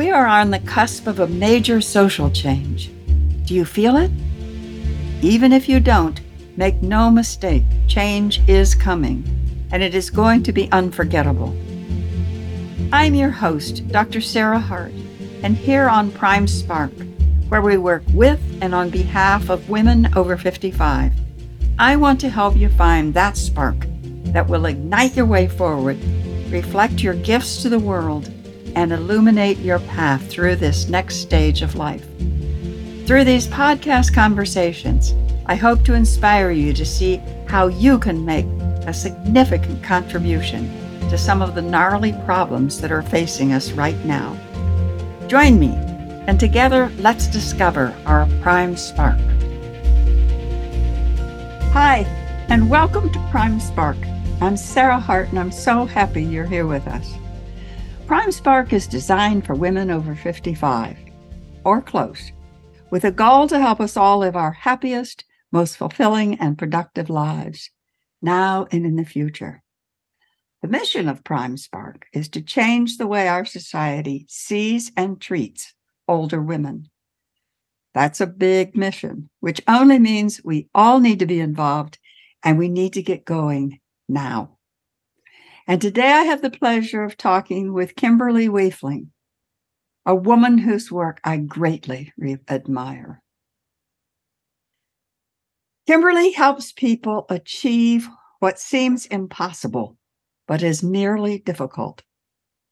We are on the cusp of a major social change. Do you feel it? Even if you don't, make no mistake, change is coming, and it is going to be unforgettable. I'm your host, Dr. Sarah Hart, and here on Prime Spark, where we work with and on behalf of women over 55, I want to help you find that spark that will ignite your way forward, reflect your gifts to the world, and illuminate your path through this next stage of life. Through these podcast conversations, I hope to inspire you to see how you can make a significant contribution to some of the gnarly problems that are facing us right now. Join me, and together let's discover our prime spark. Hi, and welcome to Prime Spark. I'm Sarah Hart, and I'm so happy you're here with us. Prime Spark is designed for women over 55 or close, with a goal to help us all live our happiest, most fulfilling, and productive lives, now and in the future. The mission of Prime Spark is to change the way our society sees and treats older women. That's a big mission, which only means we all need to be involved and we need to get going now. And today I have the pleasure of talking with Kimberly Wiefling, a woman whose work I greatly re- admire. Kimberly helps people achieve what seems impossible but is merely difficult.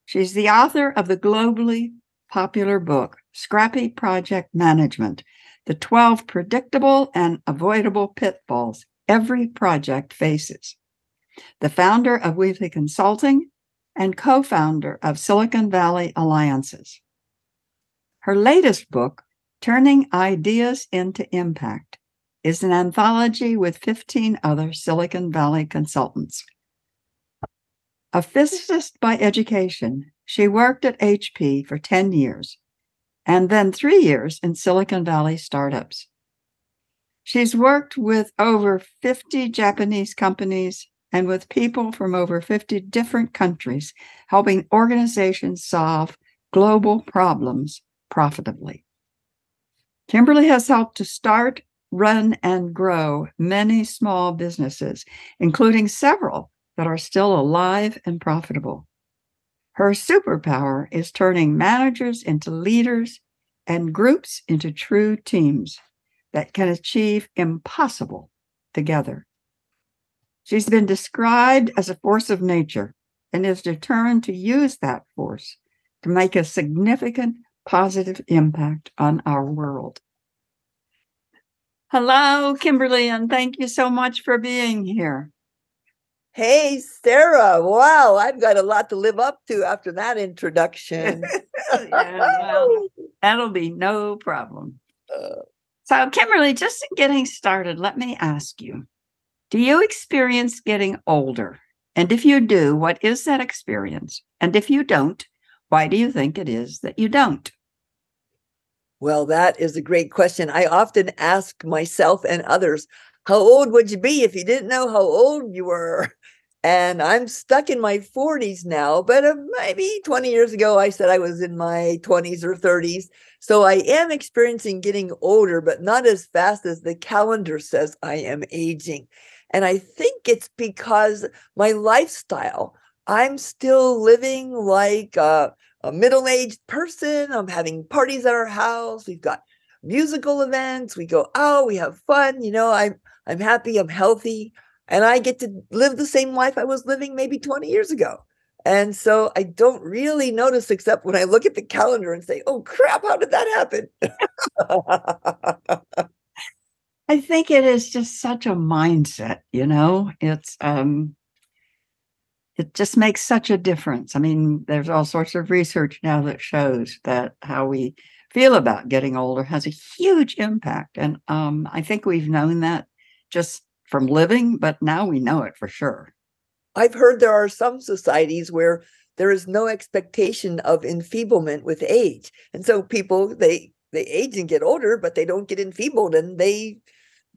She's the author of the globally popular book, Scrappy Project Management The 12 Predictable and Avoidable Pitfalls Every Project Faces. The founder of Weefly Consulting and co founder of Silicon Valley Alliances. Her latest book, Turning Ideas into Impact, is an anthology with 15 other Silicon Valley consultants. A physicist by education, she worked at HP for 10 years and then three years in Silicon Valley startups. She's worked with over 50 Japanese companies and with people from over 50 different countries, helping organizations solve global problems profitably. Kimberly has helped to start, run, and grow many small businesses, including several that are still alive and profitable. Her superpower is turning managers into leaders and groups into true teams that can achieve impossible together. She's been described as a force of nature and is determined to use that force to make a significant positive impact on our world. Hello, Kimberly, and thank you so much for being here. Hey, Sarah. Wow, I've got a lot to live up to after that introduction. yeah, well, that'll be no problem. Uh, so, Kimberly, just getting started, let me ask you Do you experience getting older? And if you do, what is that experience? And if you don't, why do you think it is that you don't? Well, that is a great question. I often ask myself and others, how old would you be if you didn't know how old you were? And I'm stuck in my 40s now, but uh, maybe 20 years ago, I said I was in my 20s or 30s. So I am experiencing getting older, but not as fast as the calendar says I am aging. And I think it's because my lifestyle, I'm still living like a, a middle aged person. I'm having parties at our house. We've got musical events. We go out, we have fun. You know, I'm, I'm happy, I'm healthy and I get to live the same life I was living maybe 20 years ago. And so I don't really notice except when I look at the calendar and say, oh crap, how did that happen? I think it is just such a mindset, you know, it's, um, it just makes such a difference. I mean, there's all sorts of research now that shows that how we feel about getting older has a huge impact. And um, I think we've known that just from living, but now we know it for sure. I've heard there are some societies where there is no expectation of enfeeblement with age. And so people they they age and get older, but they don't get enfeebled and they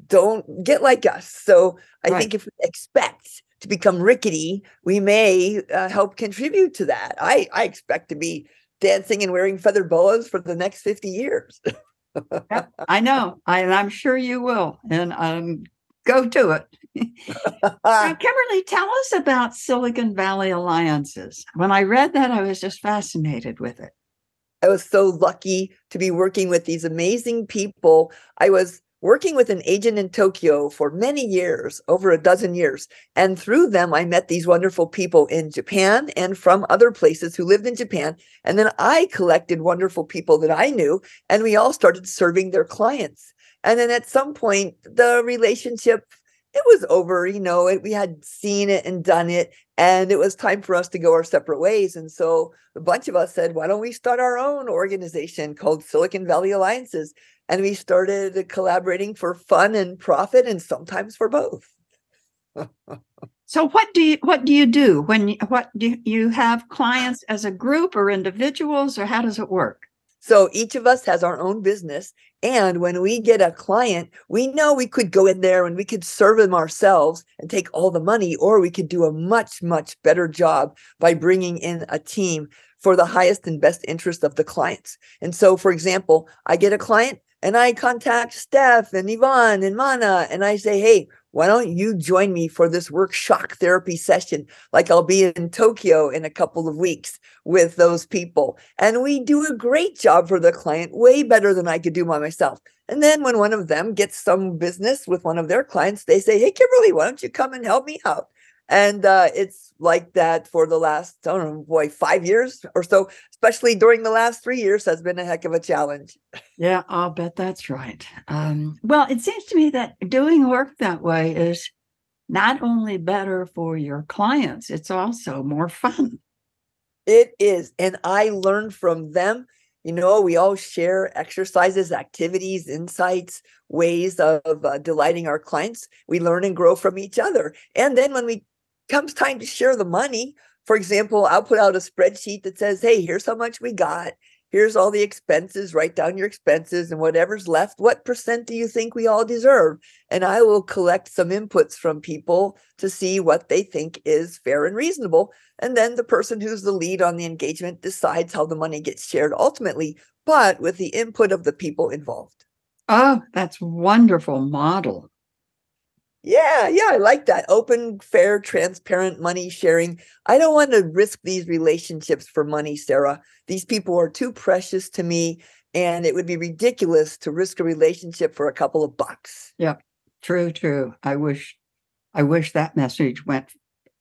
don't get like us. So I right. think if we expect to become rickety, we may uh, help contribute to that. I I expect to be dancing and wearing feather boas for the next 50 years. yep, I know. I, and I'm sure you will. And um, go to it. now, Kimberly, tell us about Silicon Valley Alliances. When I read that, I was just fascinated with it. I was so lucky to be working with these amazing people. I was working with an agent in Tokyo for many years, over a dozen years. And through them, I met these wonderful people in Japan and from other places who lived in Japan. And then I collected wonderful people that I knew, and we all started serving their clients. And then at some point, the relationship it was over you know it, we had seen it and done it and it was time for us to go our separate ways and so a bunch of us said why don't we start our own organization called silicon valley alliances? And we started collaborating for fun and profit and sometimes for both. So what do you what do you do when you, what do you have clients as a group or individuals or how does it work so each of us has our own business. And when we get a client, we know we could go in there and we could serve them ourselves and take all the money, or we could do a much, much better job by bringing in a team for the highest and best interest of the clients. And so, for example, I get a client and I contact Steph and Yvonne and Mana and I say, hey, why don't you join me for this work shock therapy session? Like I'll be in Tokyo in a couple of weeks with those people. And we do a great job for the client, way better than I could do by myself. And then when one of them gets some business with one of their clients, they say, Hey, Kimberly, why don't you come and help me out? And uh, it's like that for the last, I don't know, boy, five years or so, especially during the last three years, has been a heck of a challenge. Yeah, I'll bet that's right. Um, well, it seems to me that doing work that way is not only better for your clients, it's also more fun. It is. And I learned from them. You know, we all share exercises, activities, insights, ways of uh, delighting our clients. We learn and grow from each other. And then when we comes time to share the money, for example, I'll put out a spreadsheet that says, hey, here's how much we got. Here's all the expenses. Write down your expenses and whatever's left. What percent do you think we all deserve? And I will collect some inputs from people to see what they think is fair and reasonable. And then the person who's the lead on the engagement decides how the money gets shared ultimately, but with the input of the people involved. Oh, that's wonderful model. Yeah, yeah, I like that. Open, fair, transparent money sharing. I don't want to risk these relationships for money, Sarah. These people are too precious to me, and it would be ridiculous to risk a relationship for a couple of bucks. Yeah, true, true. I wish I wish that message went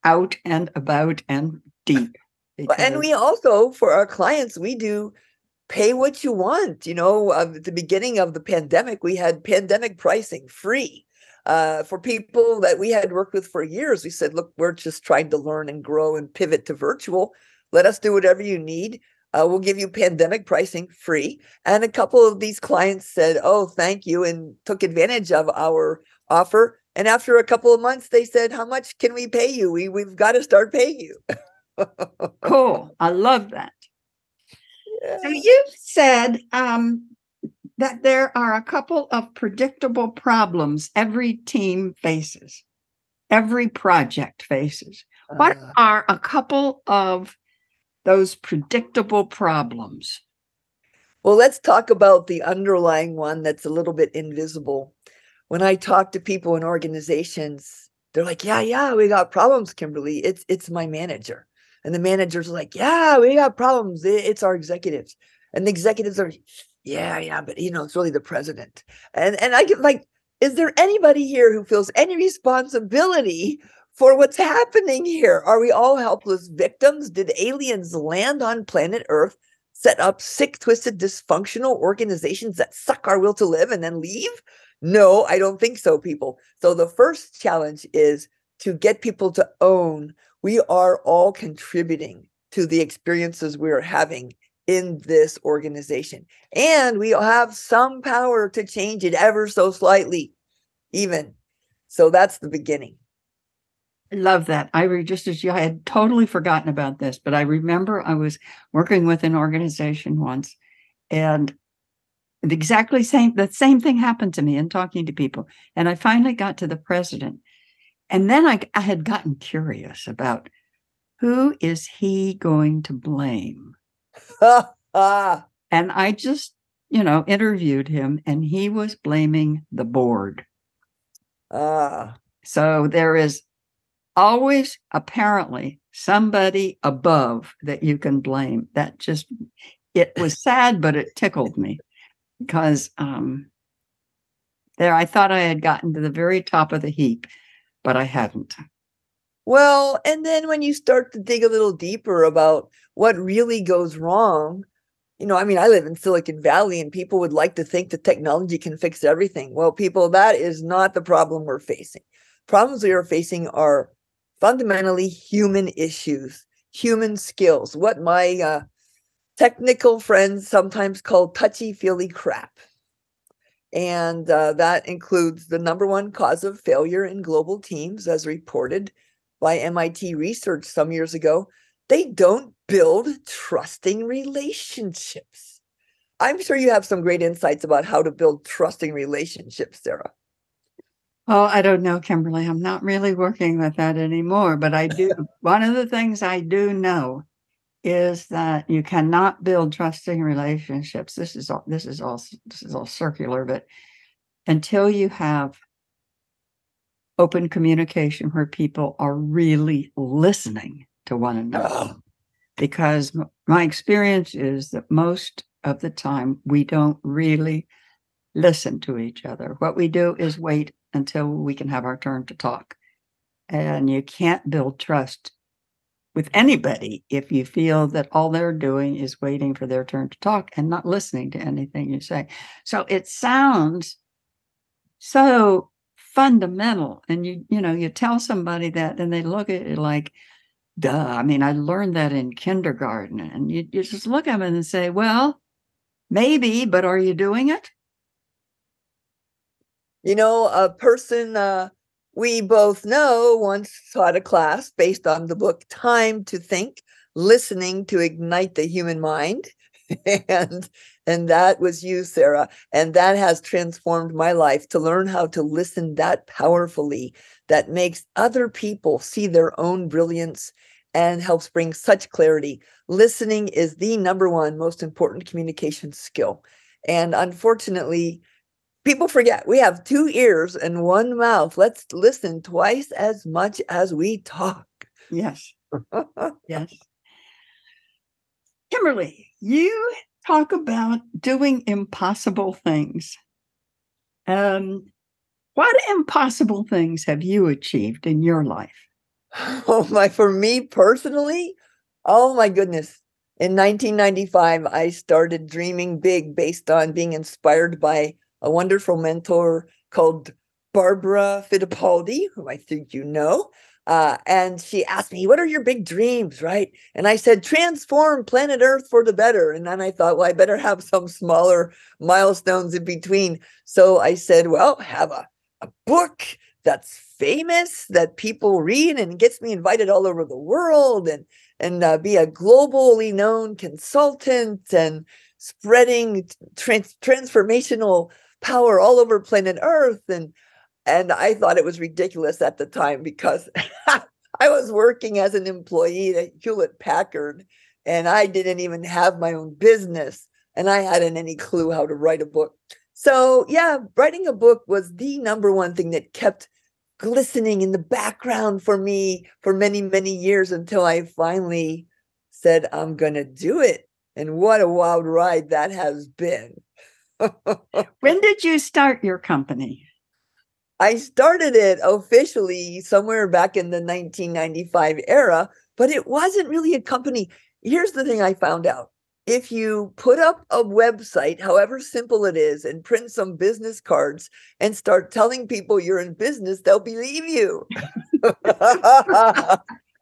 out and about and deep. Because... And we also, for our clients, we do pay what you want. You know, at the beginning of the pandemic, we had pandemic pricing free uh, for people that we had worked with for years, we said, look, we're just trying to learn and grow and pivot to virtual. Let us do whatever you need. Uh, we'll give you pandemic pricing free. And a couple of these clients said, oh, thank you, and took advantage of our offer. And after a couple of months, they said, how much can we pay you? We, we've got to start paying you. cool. I love that. Yeah. So you said um, that there are a couple of predictable problems every team faces, every project faces. Uh, what are a couple of those predictable problems? Well, let's talk about the underlying one that's a little bit invisible. When I talk to people in organizations, they're like, "Yeah, yeah, we got problems, Kimberly. It's it's my manager." And the managers are like, "Yeah, we got problems. It's our executives." And the executives are, yeah, yeah, but you know, it's really the president. And and I get like, is there anybody here who feels any responsibility for what's happening here? Are we all helpless victims? Did aliens land on planet Earth, set up sick, twisted, dysfunctional organizations that suck our will to live and then leave? No, I don't think so, people. So the first challenge is to get people to own we are all contributing to the experiences we're having in this organization. And we have some power to change it ever so slightly, even. So that's the beginning. I love that. I re- just as you, I had totally forgotten about this, but I remember I was working with an organization once, and exactly same the same thing happened to me in talking to people. And I finally got to the president, and then I, I had gotten curious about who is he going to blame And I just, you know, interviewed him and he was blaming the board. ah. So there is always apparently somebody above that you can blame. That just, it was sad, but it tickled me because um, there I thought I had gotten to the very top of the heap, but I hadn't. Well, and then when you start to dig a little deeper about what really goes wrong, you know, I mean, I live in Silicon Valley and people would like to think that technology can fix everything. Well, people, that is not the problem we're facing. Problems we are facing are fundamentally human issues, human skills, what my uh, technical friends sometimes call touchy feely crap. And uh, that includes the number one cause of failure in global teams, as reported by MIT research some years ago. They don't build trusting relationships. I'm sure you have some great insights about how to build trusting relationships, Sarah. Oh, I don't know, Kimberly. I'm not really working with that anymore, but I do. one of the things I do know is that you cannot build trusting relationships. This is all this is all this is all circular, but until you have open communication where people are really listening to one another. Oh, Because my experience is that most of the time we don't really listen to each other. What we do is wait until we can have our turn to talk. And you can't build trust with anybody if you feel that all they're doing is waiting for their turn to talk and not listening to anything you say. So it sounds so fundamental and you you know you tell somebody that and they look at it like duh i mean i learned that in kindergarten and you, you just look at them and say well maybe but are you doing it You know, a person uh, we both know once taught a class based on the book Time to Think, Listening to Ignite the Human Mind. and and that was you, Sarah. And that has transformed my life to learn how to listen that powerfully, that makes other people see their own brilliance and helps bring such clarity. Listening is the number one most important communication skill. And unfortunately, people forget we have two ears and one mouth. Let's listen twice as much as we talk. yes yes kimberly you talk about doing impossible things um what impossible things have you achieved in your life oh my, for me personally, oh my goodness. In 1995, I started dreaming big based on being inspired by a wonderful mentor called Barbara Fittipaldi, who I think you know. Uh, and she asked me, What are your big dreams? Right. And I said, Transform planet Earth for the better. And then I thought, Well, I better have some smaller milestones in between. So I said, Well, have a, a book that's famous that people read and gets me invited all over the world and and uh, be a globally known consultant and spreading trans- transformational power all over planet earth and and i thought it was ridiculous at the time because i was working as an employee at hewlett packard and i didn't even have my own business and i hadn't any clue how to write a book so yeah writing a book was the number one thing that kept glistening in the background for me for many, many years until I finally said, I'm going to do it. And what a wild ride that has been. when did you start your company I started it officially somewhere back in the 1995 era, but it wasn't really a company. Here's the thing I found out if you put up a website, however simple it is, and print some business cards and start telling people you're in business, they'll believe you. and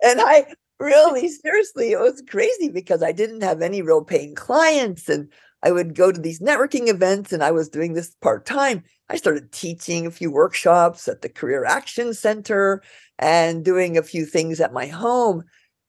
I really, seriously, it was crazy because I didn't have any real paying clients. And I would go to these networking events and I was doing this part time. I started teaching a few workshops at the Career Action Center and doing a few things at my home.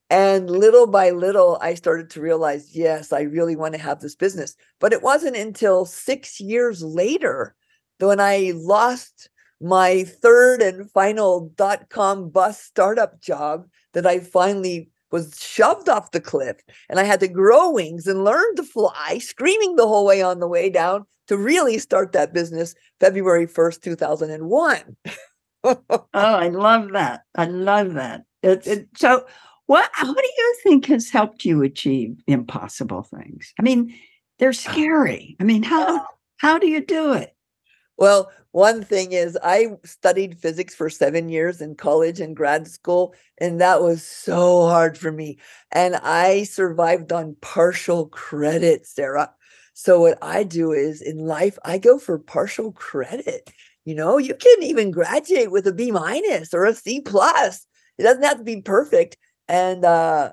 And little by little, I started to realize, yes, I really want to have this business. But it wasn't until six years later when I lost my third and final dot com bus startup job that I finally was shoved off the cliff and I had to grow wings and learn to fly, screaming the whole way on the way down to really start that business February 1st, 2001. oh, I love that. I love that. It's it, so what what do you think has helped you achieve impossible things? I mean, they're ah. scary. I mean, how how do you do it? Well, one thing is I studied physics for 7 years in college and grad school and that was so hard for me and I survived on partial credit, Sarah. So what I do is in life I go for partial credit. You know, you can even graduate with a B minus or a C plus. It doesn't have to be perfect. And uh,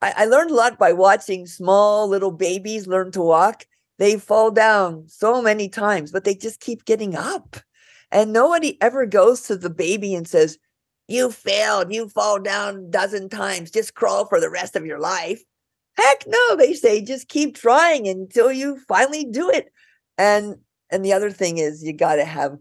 I, I learned a lot by watching small little babies learn to walk. They fall down so many times, but they just keep getting up. And nobody ever goes to the baby and says, You failed. You fall down a dozen times. Just crawl for the rest of your life. Heck no, they say just keep trying until you finally do it. And and the other thing is you got to have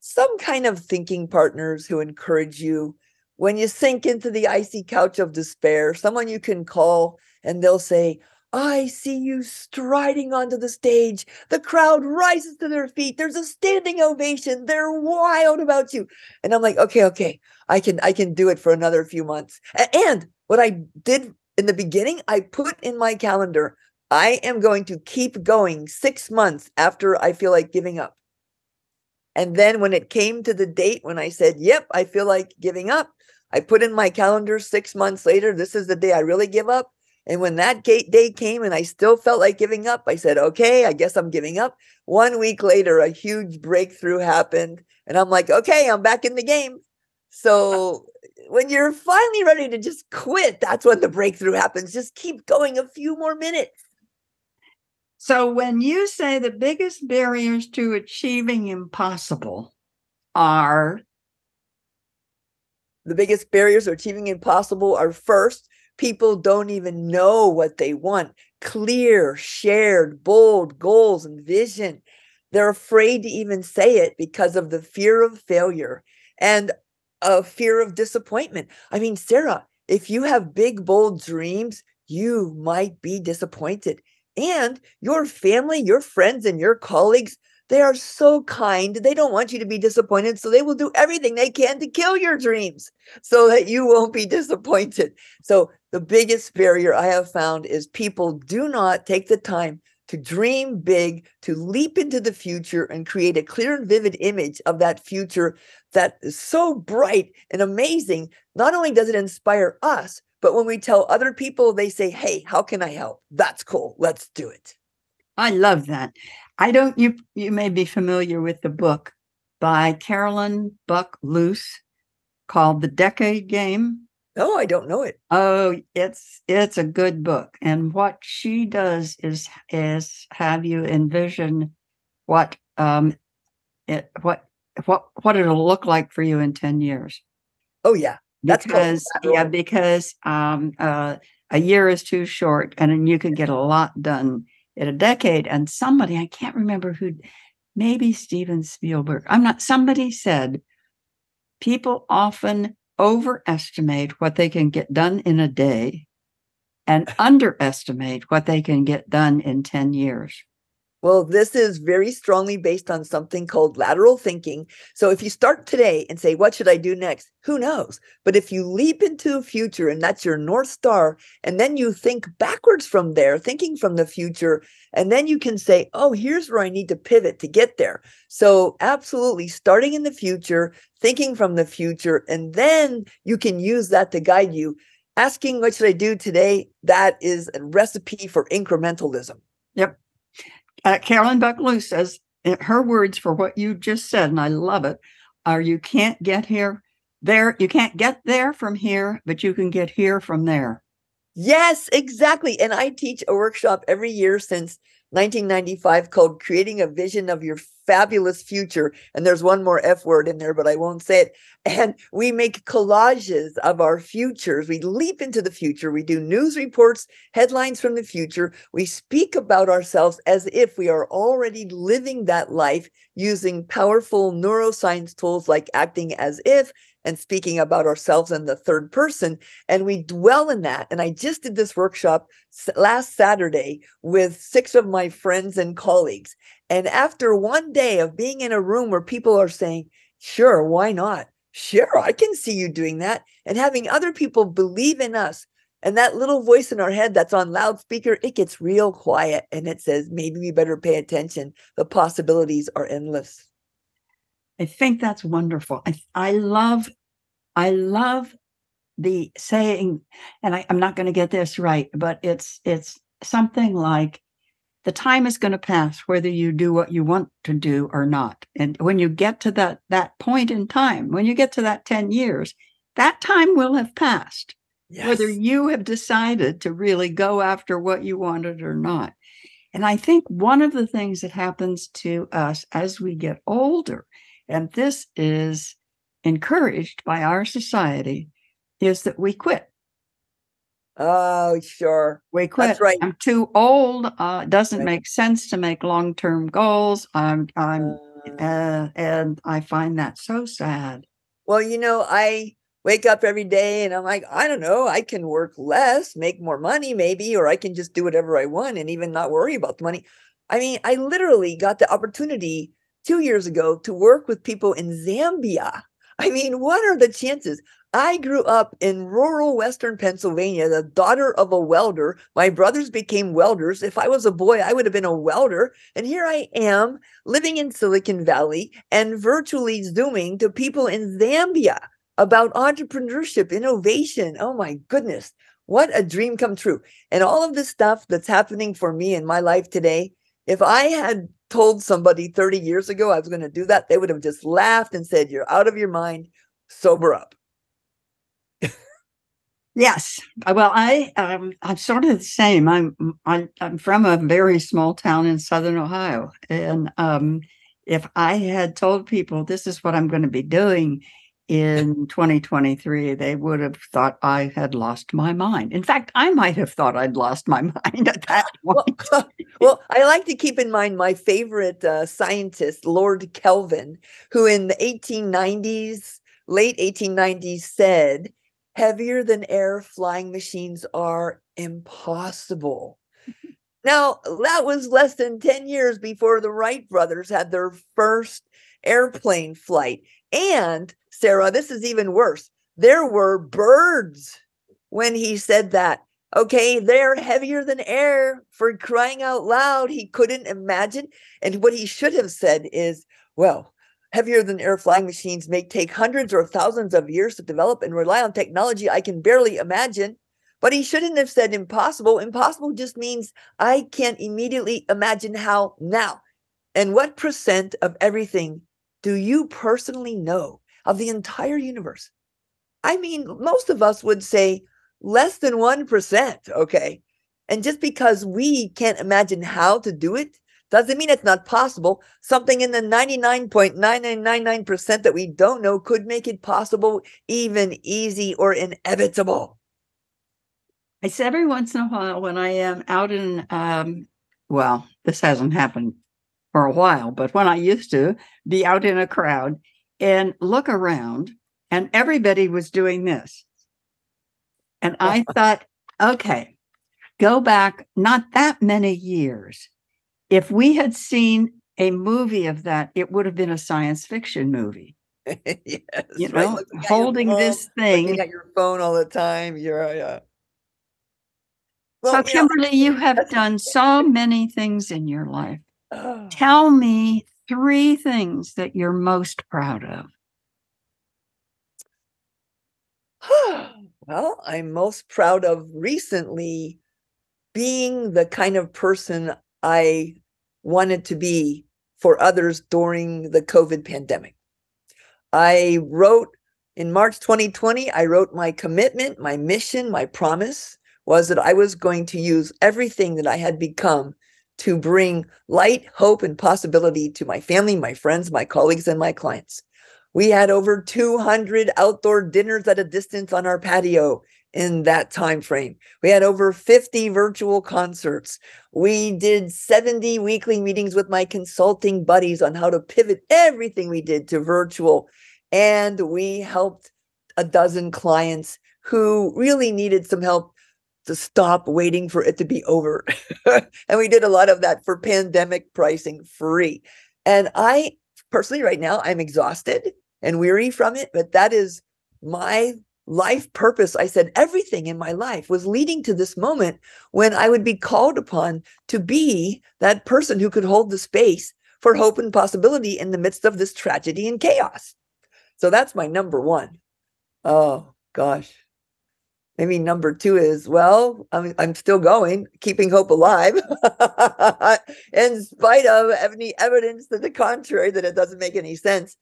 some kind of thinking partners who encourage you when you sink into the icy couch of despair, someone you can call and they'll say, I see you striding onto the stage. The crowd rises to their feet. There's a standing ovation. They're wild about you. And I'm like, okay, okay, I can I can do it for another few months. And what I did in the beginning, I put in my calendar, I am going to keep going 6 months after I feel like giving up. And then when it came to the date when I said, yep, I feel like giving up, I put in my calendar six months later, this is the day I really give up. And when that day came and I still felt like giving up, I said, okay, I guess I'm giving up. One week later, a huge breakthrough happened. And I'm like, okay, I'm back in the game. So when you're finally ready to just quit, that's when the breakthrough happens. Just keep going a few more minutes. So, when you say the biggest barriers to achieving impossible are the biggest barriers to achieving impossible are first, people don't even know what they want clear, shared, bold goals and vision. They're afraid to even say it because of the fear of failure and a fear of disappointment. I mean, Sarah, if you have big, bold dreams, you might be disappointed. And your family, your friends, and your colleagues, they are so kind. They don't want you to be disappointed. So they will do everything they can to kill your dreams so that you won't be disappointed. So the biggest barrier I have found is people do not take the time to dream big, to leap into the future and create a clear and vivid image of that future that is so bright and amazing. Not only does it inspire us, but when we tell other people, they say, Hey, how can I help? That's cool. Let's do it. I love that. I don't, you, you may be familiar with the book by Carolyn Buck Luce called The Decade Game. No, I don't know it. Oh, it's it's a good book. And what she does is is have you envision what um it what what what it'll look like for you in 10 years. Oh yeah. That's because yeah, because um, uh, a year is too short, and you can get a lot done in a decade. And somebody I can't remember who, maybe Steven Spielberg. I'm not. Somebody said people often overestimate what they can get done in a day, and underestimate what they can get done in ten years. Well, this is very strongly based on something called lateral thinking. So if you start today and say, What should I do next? Who knows? But if you leap into the future and that's your North Star, and then you think backwards from there, thinking from the future, and then you can say, Oh, here's where I need to pivot to get there. So, absolutely starting in the future, thinking from the future, and then you can use that to guide you. Asking, What should I do today? That is a recipe for incrementalism. Yep. Uh, Carolyn Buck Luce says her words for what you just said, and I love it, are you can't get here there, you can't get there from here, but you can get here from there. Yes, exactly. And I teach a workshop every year since 1995 called Creating a Vision of Your Fabulous Future. And there's one more F word in there, but I won't say it. And we make collages of our futures. We leap into the future. We do news reports, headlines from the future. We speak about ourselves as if we are already living that life using powerful neuroscience tools like acting as if and speaking about ourselves in the third person. And we dwell in that. And I just did this workshop last Saturday with six of my friends and colleagues. And after one day of being in a room where people are saying, sure, why not? Sure, I can see you doing that. And having other people believe in us. And that little voice in our head that's on loudspeaker, it gets real quiet and it says, maybe we better pay attention. The possibilities are endless. I think that's wonderful. I, I love, I love the saying, and I, I'm not going to get this right, but it's it's something like the time is going to pass whether you do what you want to do or not. And when you get to that that point in time, when you get to that 10 years, that time will have passed. Yes. Whether you have decided to really go after what you wanted or not. And I think one of the things that happens to us as we get older and this is encouraged by our society, is that we quit. Oh, sure. We quit. That's right. I'm too old. Uh, it doesn't right. make sense to make long term goals. I'm, I'm, uh, uh, and I find that so sad. Well, you know, I wake up every day and I'm like, I don't know, I can work less, make more money maybe, or I can just do whatever I want and even not worry about the money. I mean, I literally got the opportunity two years ago to work with people in Zambia. I mean, what are the chances? I grew up in rural Western Pennsylvania, the daughter of a welder. My brothers became welders. If I was a boy, I would have been a welder. And here I am living in Silicon Valley and virtually Zooming to people in Zambia about entrepreneurship, innovation. Oh my goodness, what a dream come true. And all of this stuff that's happening for me in my life today, if I had told somebody 30 years ago I was going to do that, they would have just laughed and said, You're out of your mind, sober up. yes. Well, I um, I'm sort of the same. I'm, I'm I'm from a very small town in southern Ohio. And um, if I had told people this is what I'm going to be doing in 2023, they would have thought I had lost my mind. In fact, I might have thought I'd lost my mind at that point. well, well I like to keep in mind my favorite uh, scientist, Lord Kelvin, who in the 1890s, late 1890s, said, heavier than air flying machines are impossible. now, that was less than 10 years before the Wright brothers had their first airplane flight. And Sarah, this is even worse. There were birds when he said that. Okay, they're heavier than air for crying out loud. He couldn't imagine. And what he should have said is, well, heavier than air flying machines may take hundreds or thousands of years to develop and rely on technology I can barely imagine. But he shouldn't have said impossible. Impossible just means I can't immediately imagine how now. And what percent of everything do you personally know of the entire universe. I mean, most of us would say less than 1%. Okay. And just because we can't imagine how to do it doesn't mean it's not possible. Something in the 99.9999% that we don't know could make it possible, even easy or inevitable. I say every once in a while when I am out in, um, well, this hasn't happened for a while, but when I used to be out in a crowd and look around, and everybody was doing this. And I thought, okay, go back not that many years. If we had seen a movie of that, it would have been a science fiction movie. yes, you know, right. holding phone, this thing. Looking at your phone all the time. You're, uh, yeah. Well, so, Kimberly, you have done so many things in your life. Oh. Tell me three things that you're most proud of? well, I'm most proud of recently being the kind of person I wanted to be for others during the COVID pandemic. I wrote in March 2020, I wrote my commitment, my mission, my promise was that I was going to use everything that I had become to bring light, hope, and possibility to my family, my friends, my colleagues, and my clients. We had over 200 outdoor dinners at a distance on our patio in that time frame. We had over 50 virtual concerts. We did 70 weekly meetings with my consulting buddies on how to pivot everything we did to virtual. And we helped a dozen clients who really needed some help to stop waiting for it to be over. and we did a lot of that for pandemic pricing free. And I personally, right now, I'm exhausted and weary from it, but that is my life purpose. I said everything in my life was leading to this moment when I would be called upon to be that person who could hold the space for hope and possibility in the midst of this tragedy and chaos. So that's my number one. Oh gosh. Maybe number two is well, I'm I'm still going, keeping hope alive, in spite of any evidence to the contrary that it doesn't make any sense.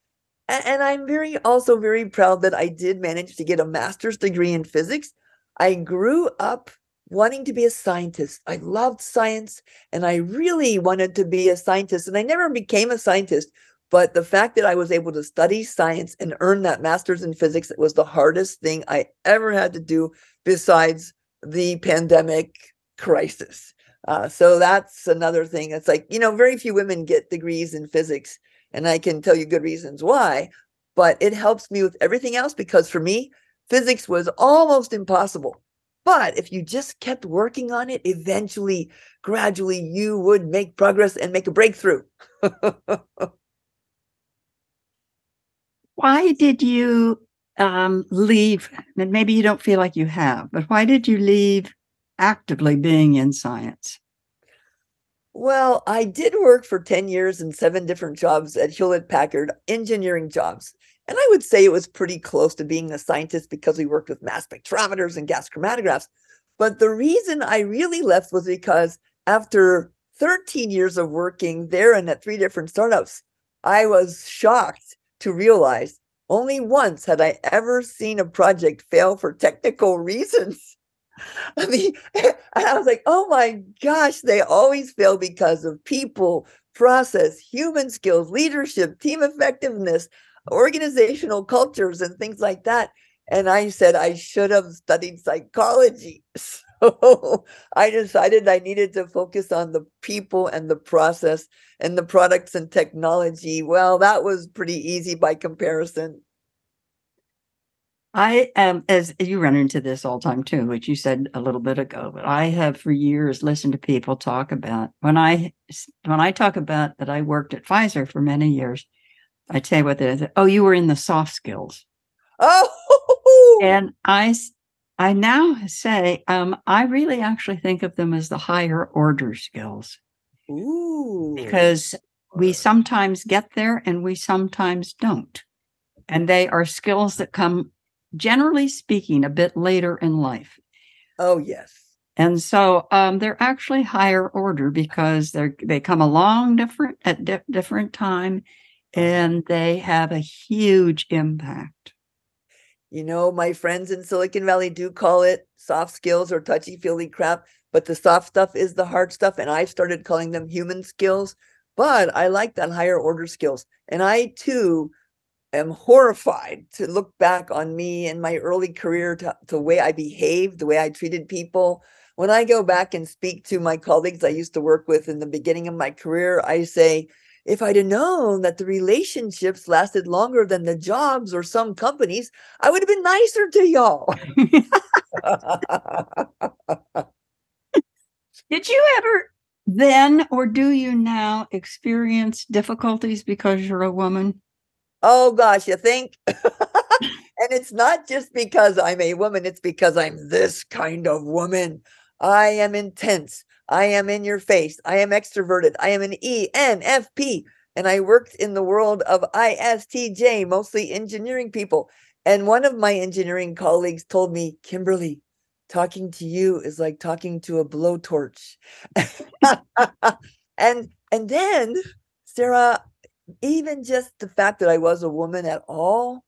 And, and I'm very also very proud that I did manage to get a master's degree in physics. I grew up wanting to be a scientist. I loved science and I really wanted to be a scientist. And I never became a scientist, but the fact that I was able to study science and earn that master's in physics was the hardest thing I ever had to do besides the pandemic crisis. Uh, so that's another thing. It's like, you know, very few women get degrees in physics, and I can tell you good reasons why, but it helps me with everything else because for me, physics was almost impossible. But if you just kept working on it, eventually, gradually, you would make progress and make a breakthrough. why did you um, leave? And maybe you don't feel like you have, but why did you leave actively being in science? Well, I did work for 10 years in seven different jobs at Hewlett Packard, engineering jobs. And I would say it was pretty close to being a scientist because we worked with mass spectrometers and gas chromatographs. But the reason I really left was because after 13 years of working there and at three different startups, I was shocked to realize only once had I ever seen a project fail for technical reasons. I mean, I was like, oh my gosh, they always fail because of people, process, human skills, leadership, team effectiveness, organizational cultures, and things like that. And I said I should have studied psychology. So I decided I needed to focus on the people and the process and the products and technology. Well, that was pretty easy by comparison. I am, as you run into this all the time too, which you said a little bit ago, but I have for years listened to people talk about when I when I talk about that I worked at Pfizer for many years, I tell you what they say, oh, you were in the soft skills. Oh, and I I now say um, I really actually think of them as the higher order skills. Ooh. Because we sometimes get there and we sometimes don't. And they are skills that come, generally speaking, a bit later in life. Oh, yes. And so um, they're actually higher order because they're they come along different at di- different time, and they have a huge impact. You know, my friends in Silicon Valley do call it soft skills or touchy feely crap, but the soft stuff is the hard stuff. And I started calling them human skills. But I like that higher order skills. And I too am horrified to look back on me and my early career to, to the way I behaved, the way I treated people. When I go back and speak to my colleagues I used to work with in the beginning of my career, I say, if I'd have known that the relationships lasted longer than the jobs or some companies, I would have been nicer to y'all. Did you ever then or do you now experience difficulties because you're a woman? Oh gosh, you think? and it's not just because I'm a woman, it's because I'm this kind of woman. I am intense. I am in your face. I am extroverted. I am an ENFP. And I worked in the world of ISTJ, mostly engineering people. And one of my engineering colleagues told me, Kimberly, talking to you is like talking to a blowtorch. and and then, Sarah, even just the fact that I was a woman at all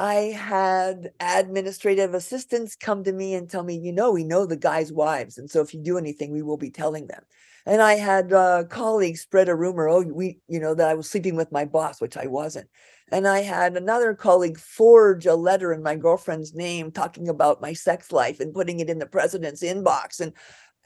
I had administrative assistants come to me and tell me, you know, we know the guys' wives. And so if you do anything, we will be telling them. And I had uh, colleagues spread a rumor, oh, we, you know, that I was sleeping with my boss, which I wasn't. And I had another colleague forge a letter in my girlfriend's name talking about my sex life and putting it in the president's inbox. And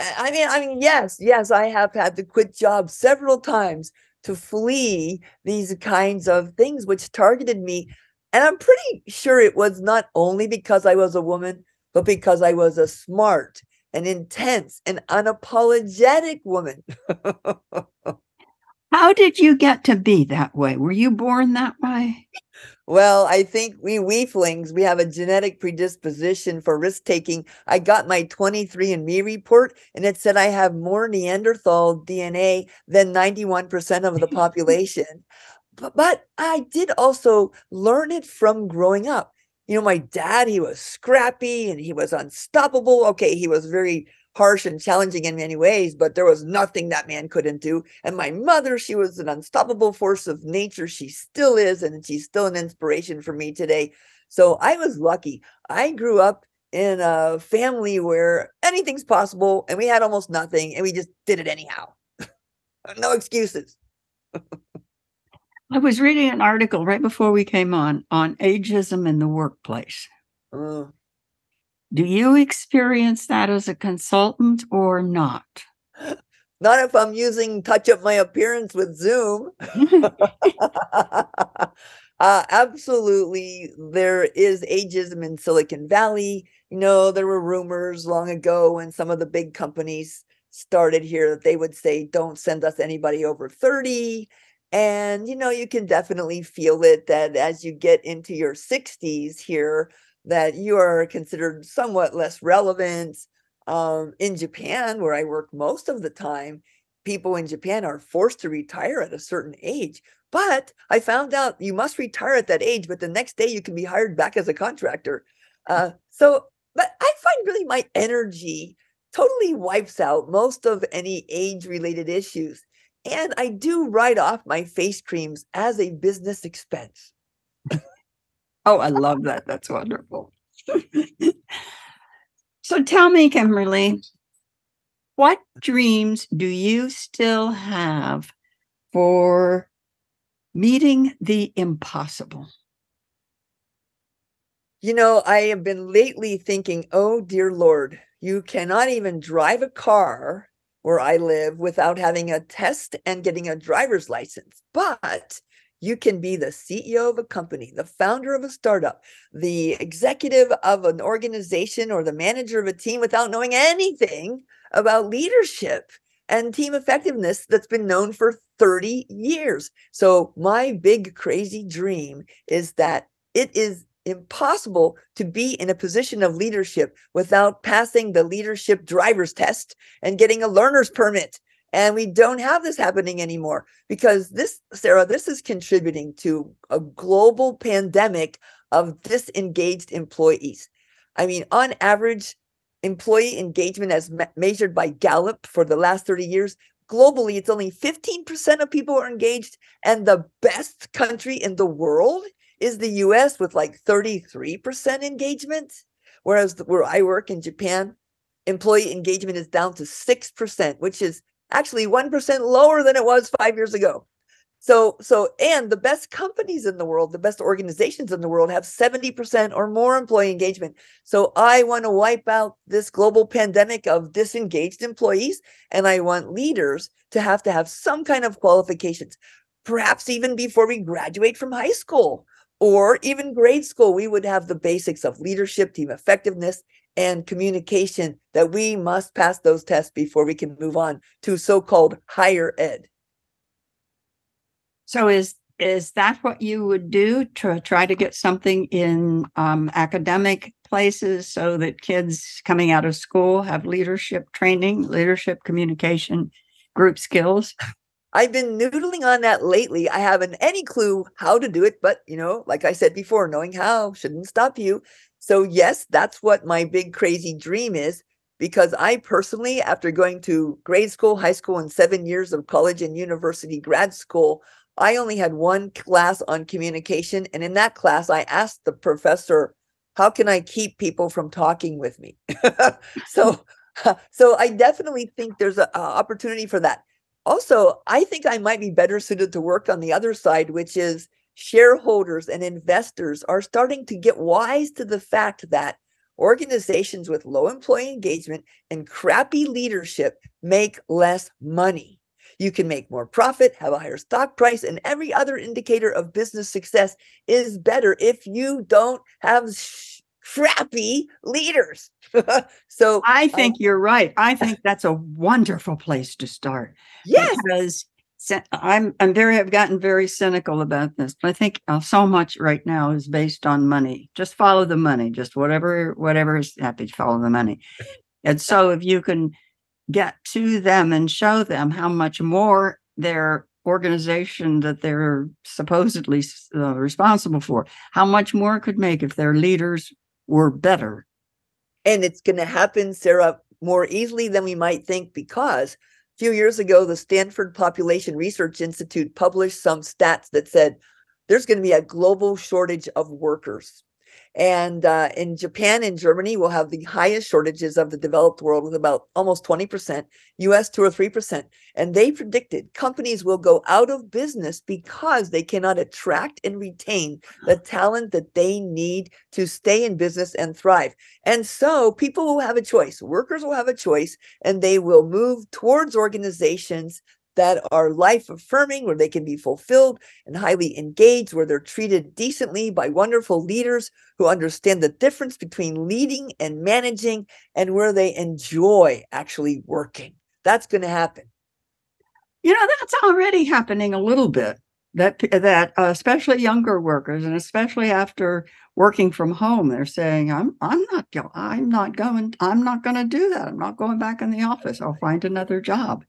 I mean, I mean, yes, yes, I have had to quit jobs several times to flee these kinds of things which targeted me And I'm pretty sure it was not only because I was a woman, but because I was a smart and intense and unapologetic woman. How did you get to be that way? Were you born that way? Well, I think we wieflings, we have a genetic predisposition for risk taking. I got my 23andMe report and it said I have more Neanderthal DNA than 91% of the population. But, I did also learn it from growing up. You know, my dad, he was scrappy and he was unstoppable. Okay, he was very harsh and challenging in many ways, but there was nothing that man couldn't do. And my mother, she was an unstoppable force of nature. She still is, and she's still an inspiration for me today. So I was lucky. I grew up in a family where anything's possible, and we had almost nothing, and we just did it anyhow. no excuses. I was reading an article right before we came on on ageism in the workplace. Uh, do you experience that as a consultant or not? Not if I'm using touch up my appearance with Zoom. uh, absolutely, there is ageism in Silicon Valley. You know, there were rumors long ago when some of the big companies started here that they would say, don't send us anybody over 30. And, you know, you can definitely feel it that as you get into your 60s here, that you are considered somewhat less relevant. Um, in Japan, where I work most of the time, people in Japan are forced to retire at a certain age. But I found out you must retire at that age, but the next day you can be hired back as a contractor. Uh, so, but I find really my energy totally wipes out most of any age related issues. And I do write off my face creams as a business expense. Oh, I love that. That's wonderful. so tell me, Kimberly, what dreams do you still have for meeting the impossible? You know, I have been lately thinking, oh, dear Lord, you cannot even drive a car where I live without having a test and getting a driver's license. But you can be the CEO of a company, the founder of a startup, the executive of an organization, or the manager of a team without knowing anything about leadership and team effectiveness that's been known for 30 years. So, my big crazy dream is that it is impossible to be in a position of leadership without passing the leadership driver's test and getting a learner's permit and we don't have this happening anymore because this, Sarah, this is contributing to a global pandemic of disengaged employees. I mean, on average, employee engagement as me- measured by Gallup for the last 30 years, globally, it's only 15% of people are engaged. And the best country in the world is the US with like 33% engagement. Whereas the, where I work in Japan, employee engagement is down to 6%, which is actually 1% lower than it was five years ago. So, so, and the best companies in the world, the best organizations in the world have 70% or more employee engagement. So I want to wipe out this global pandemic of disengaged employees. And I want leaders to have to have some kind of qualifications, perhaps even before we graduate from high school or even grade school, we would have the basics of leadership, team effectiveness, and communication that we must pass those tests before we can move on to so-called higher ed. So is is that what you would do to try to get something in um, academic places so that kids coming out of school have leadership training, leadership communication, group skills? I've been noodling on that lately. I haven't any clue how to do it, but you know, like I said before, knowing how shouldn't stop you. So, yes, that's what my big crazy dream is. Because I personally, after going to grade school, high school, and seven years of college and university grad school, I only had one class on communication. And in that class, I asked the professor, How can I keep people from talking with me? so, so I definitely think there's an opportunity for that. Also, I think I might be better suited to work on the other side, which is shareholders and investors are starting to get wise to the fact that organizations with low employee engagement and crappy leadership make less money. You can make more profit, have a higher stock price, and every other indicator of business success is better if you don't have crappy leaders. so I think um, you're right. I think that's a wonderful place to start. Yes. Because I'm I'm very I've gotten very cynical about this. But I think uh, so much right now is based on money. Just follow the money. Just whatever whatever is happy, to follow the money. And so if you can get to them and show them how much more their organization that they're supposedly uh, responsible for, how much more could make if their leaders were better. And it's going to happen, Sarah, more easily than we might think because a few years ago, the Stanford Population Research Institute published some stats that said there's going to be a global shortage of workers. And uh, in Japan and Germany, we'll have the highest shortages of the developed world with about almost 20%, US 2 or 3%. And they predicted companies will go out of business because they cannot attract and retain the talent that they need to stay in business and thrive. And so people will have a choice, workers will have a choice, and they will move towards organizations that are life affirming, where they can be fulfilled and highly engaged, where they're treated decently by wonderful leaders who understand the difference between leading and managing, and where they enjoy actually working. That's going to happen. You know, that's already happening a little bit. That that uh, especially younger workers, and especially after working from home, they're saying, "I'm I'm not I'm not going I'm not going to do that. I'm not going back in the office. I'll find another job."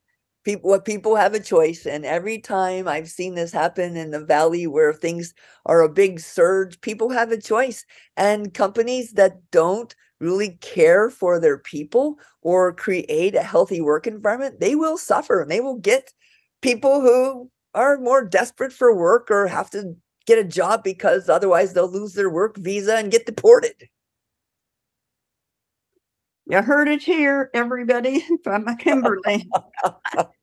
People what people have a choice and every time i've seen this happen in the valley where things are a big surge people have a choice and companies that don't really care for their people or create a healthy work environment they will suffer and they will get people who are more desperate for work or have to get a job because otherwise they'll lose their work visa and get deported you heard it here, everybody, from Kimberly.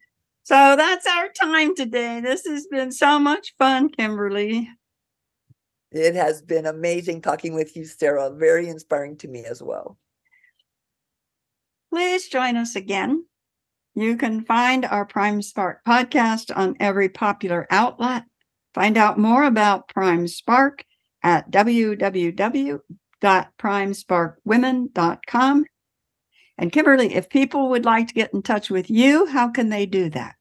so that's our time today. This has been so much fun, Kimberly. It has been amazing talking with you, Sarah. Very inspiring to me as well. Please join us again. You can find our Prime Spark podcast on every popular outlet. Find out more about Prime Spark at www.primesparkwomen.com and Kimberly, if people would like to get in touch with you, how can they do that?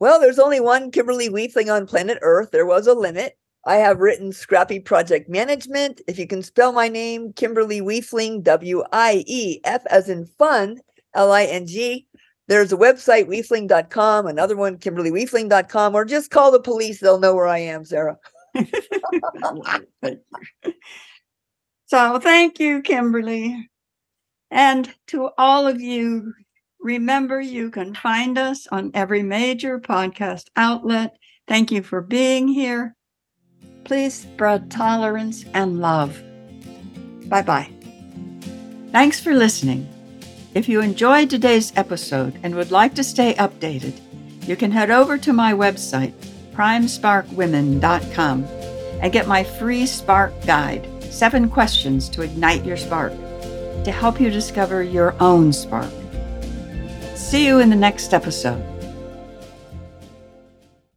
Well, there's only one Kimberly Wiefling on planet Earth. There was a limit. I have written Scrappy Project Management. If you can spell my name, Kimberly Wiefling, W I E F as in fun, L I N G. There's a website, wiefling.com, another one, kimberlywiefling.com, or just call the police. They'll know where I am, Sarah. so thank you, Kimberly. And to all of you, remember you can find us on every major podcast outlet. Thank you for being here. Please spread tolerance and love. Bye bye. Thanks for listening. If you enjoyed today's episode and would like to stay updated, you can head over to my website, primesparkwomen.com, and get my free Spark Guide Seven Questions to Ignite Your Spark to help you discover your own spark. See you in the next episode.